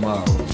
mal.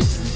race.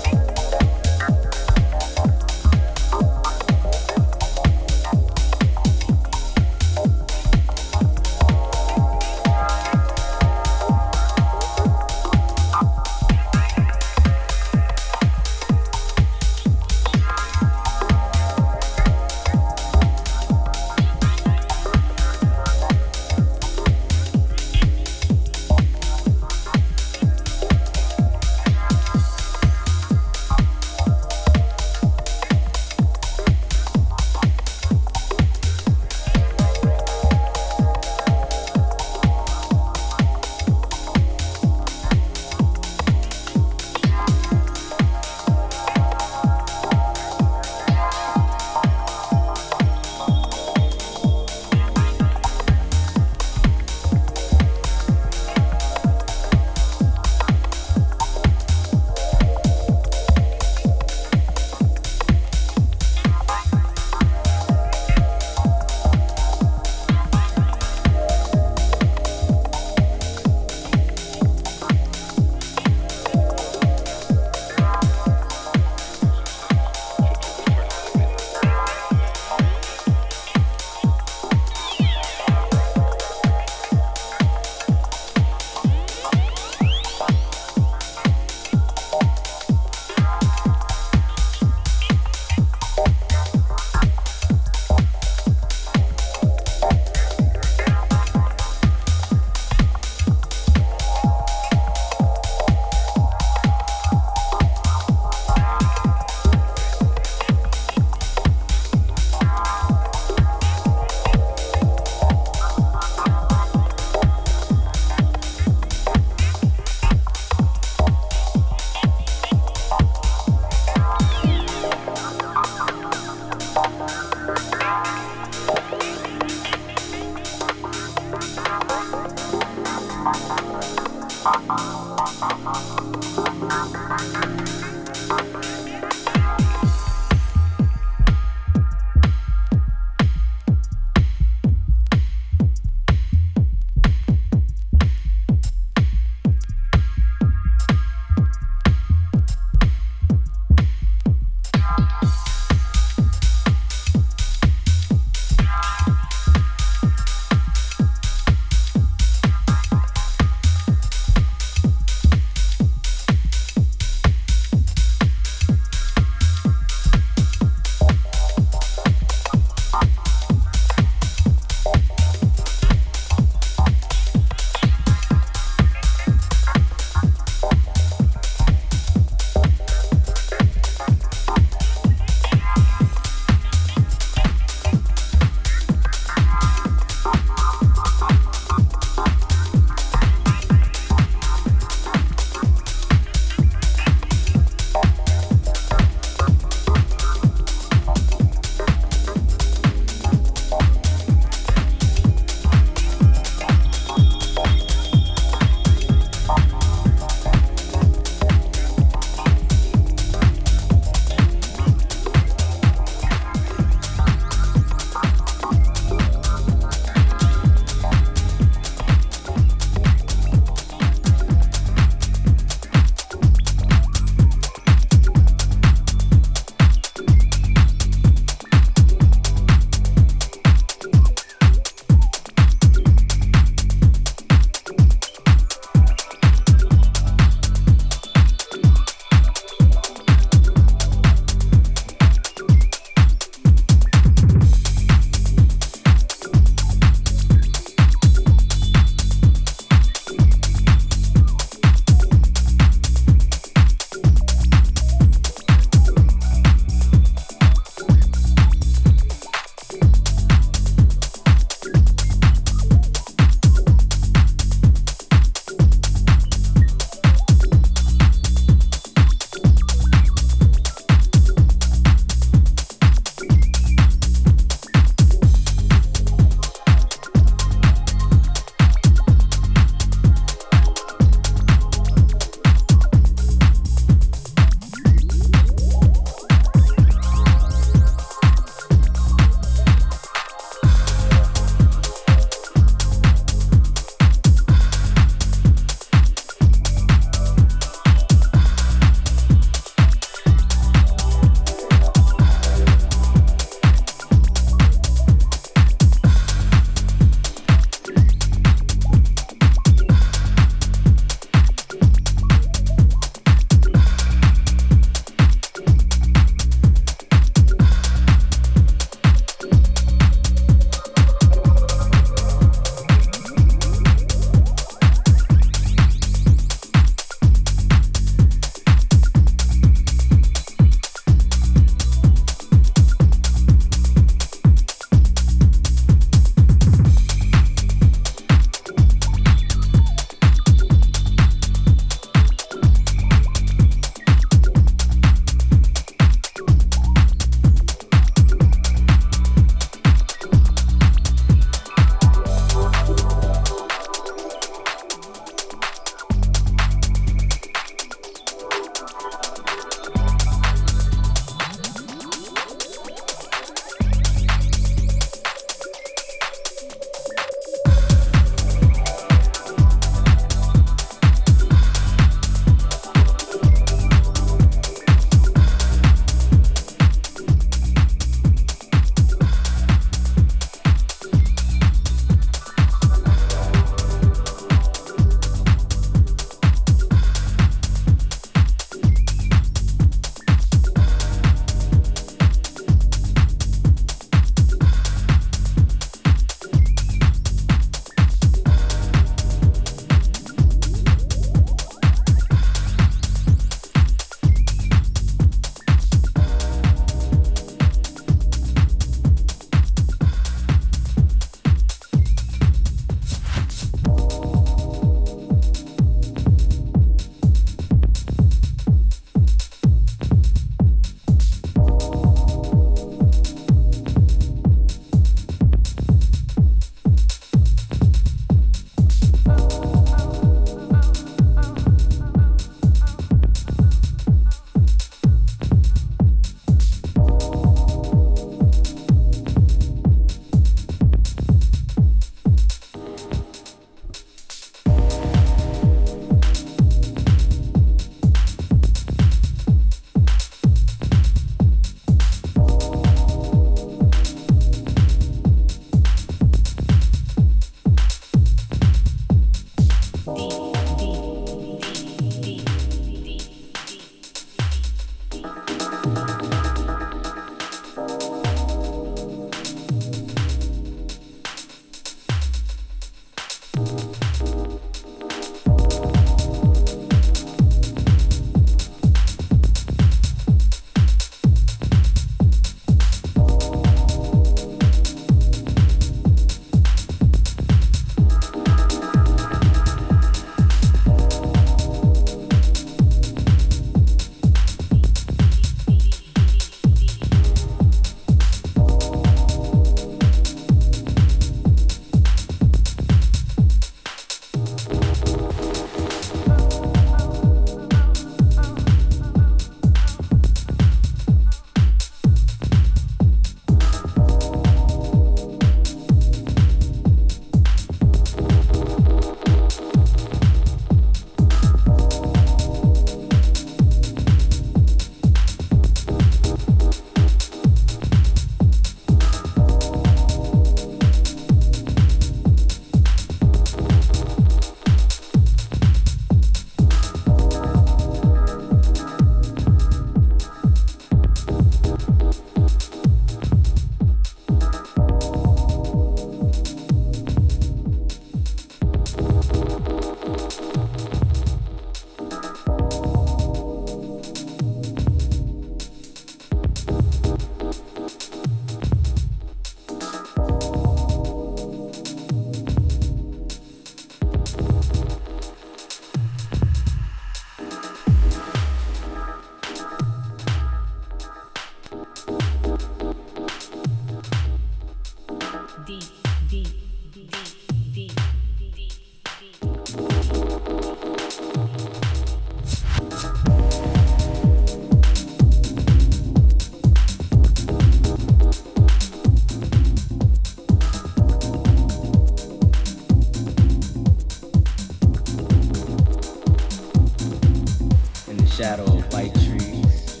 shadow of white trees,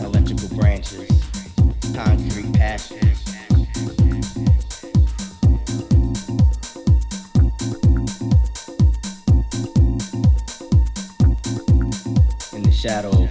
electrical branches, concrete patches. In the shadow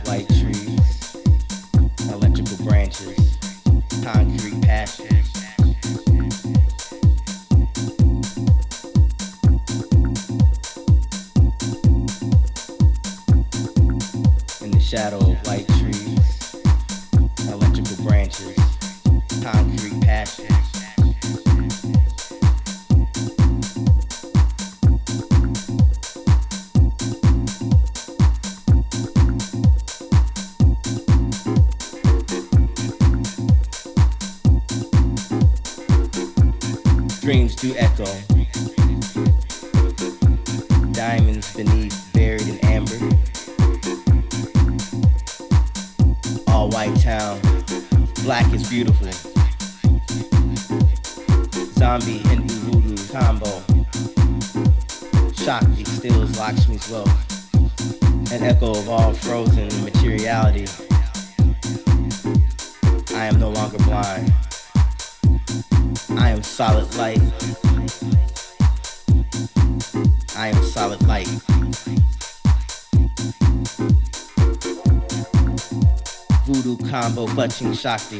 Shakti.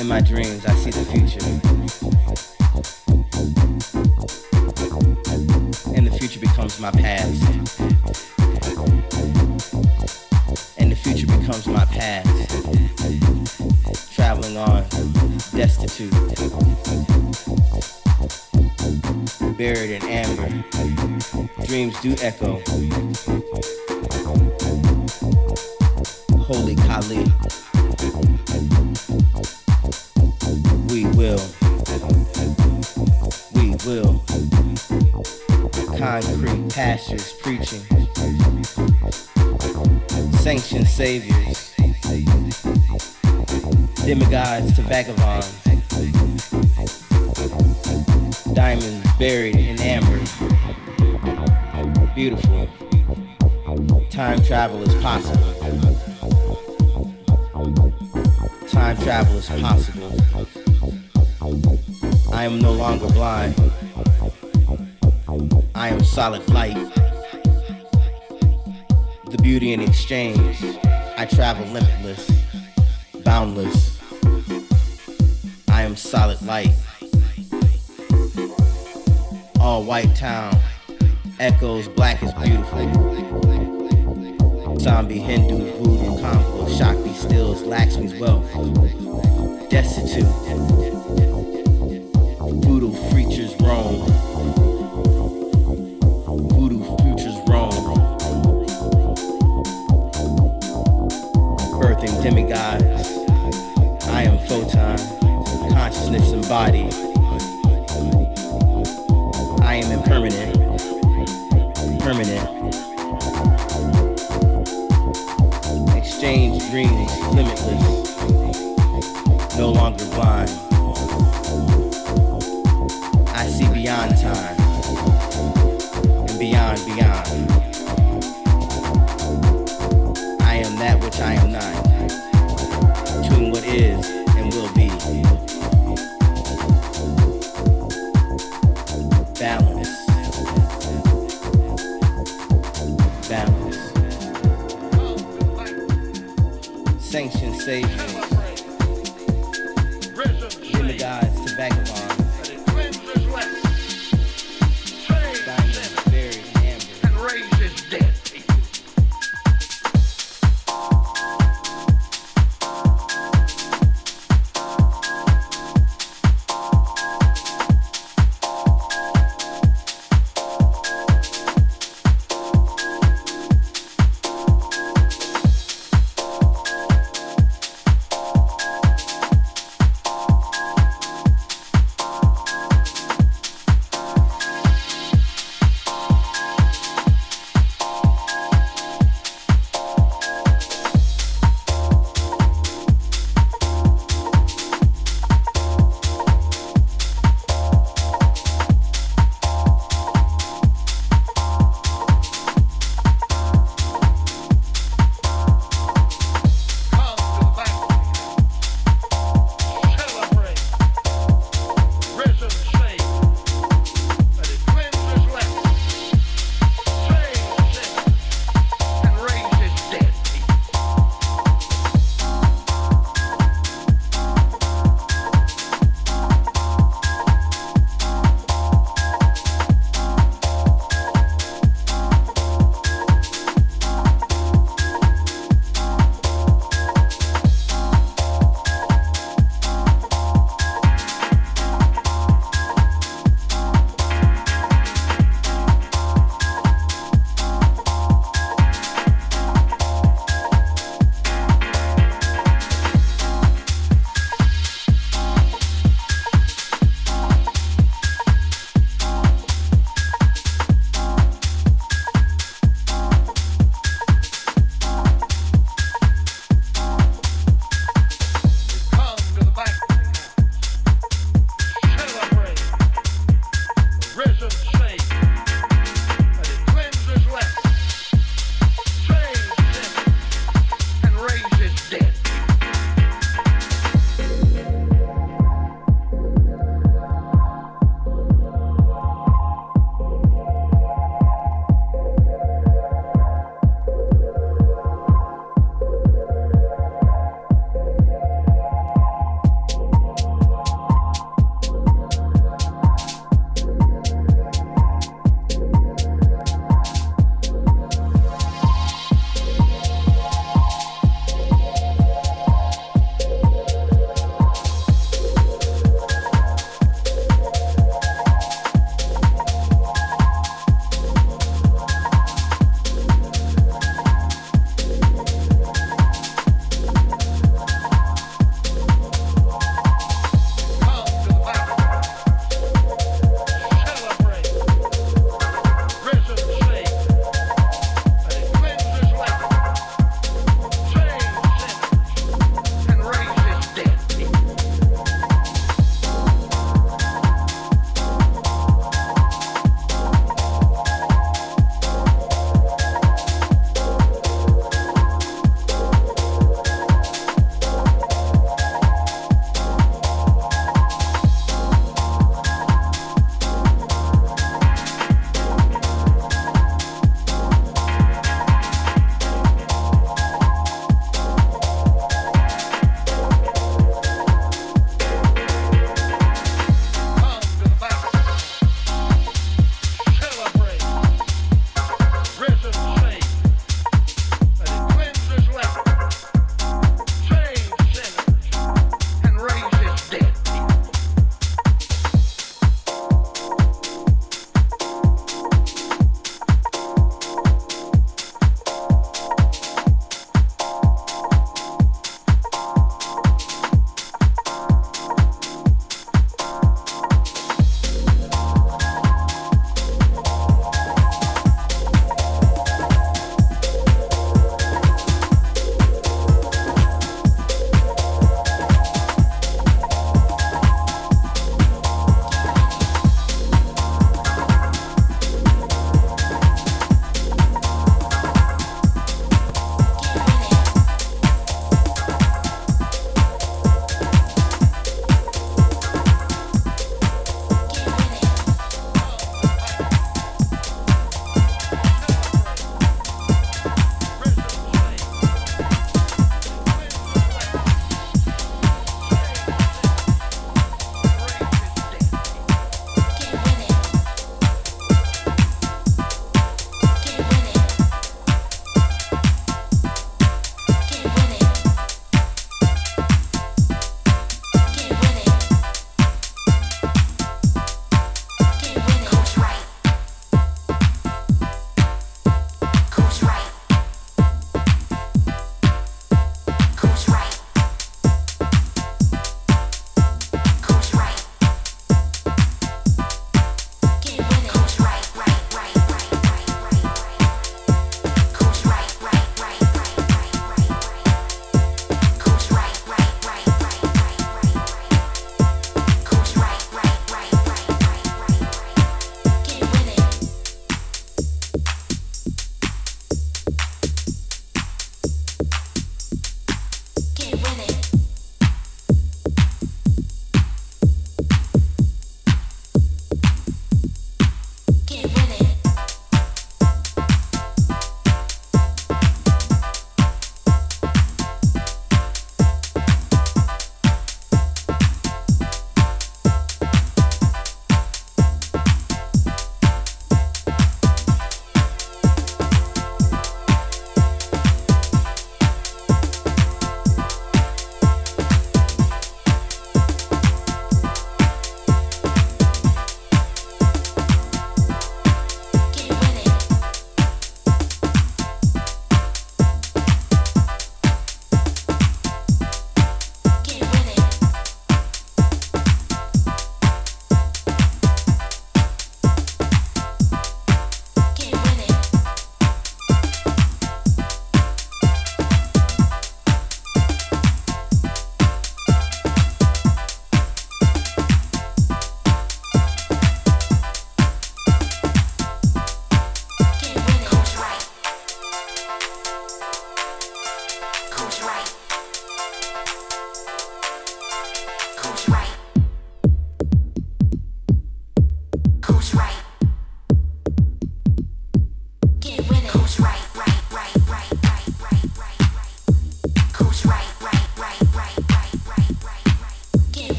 In my dreams, I see the future. And the future becomes my past. And the future becomes my past. Traveling on, destitute. Buried in amber. Dreams do echo. Holy Kali. We will. We will. Concrete pastures preaching. Sanctioned saviors. Demigods to vagabonds. Diamonds buried in amber. Beautiful. Time travel is possible. Time travel is possible. I am no longer blind. I am solid light. The beauty in exchange. I travel limitless, boundless. I am solid light. All white town. Echoes black is beautiful. Zombie Hindu voodoo combo. Shakti steals Lakshmi's wealth. Destitute. Voodoo creatures roam. No longer blind.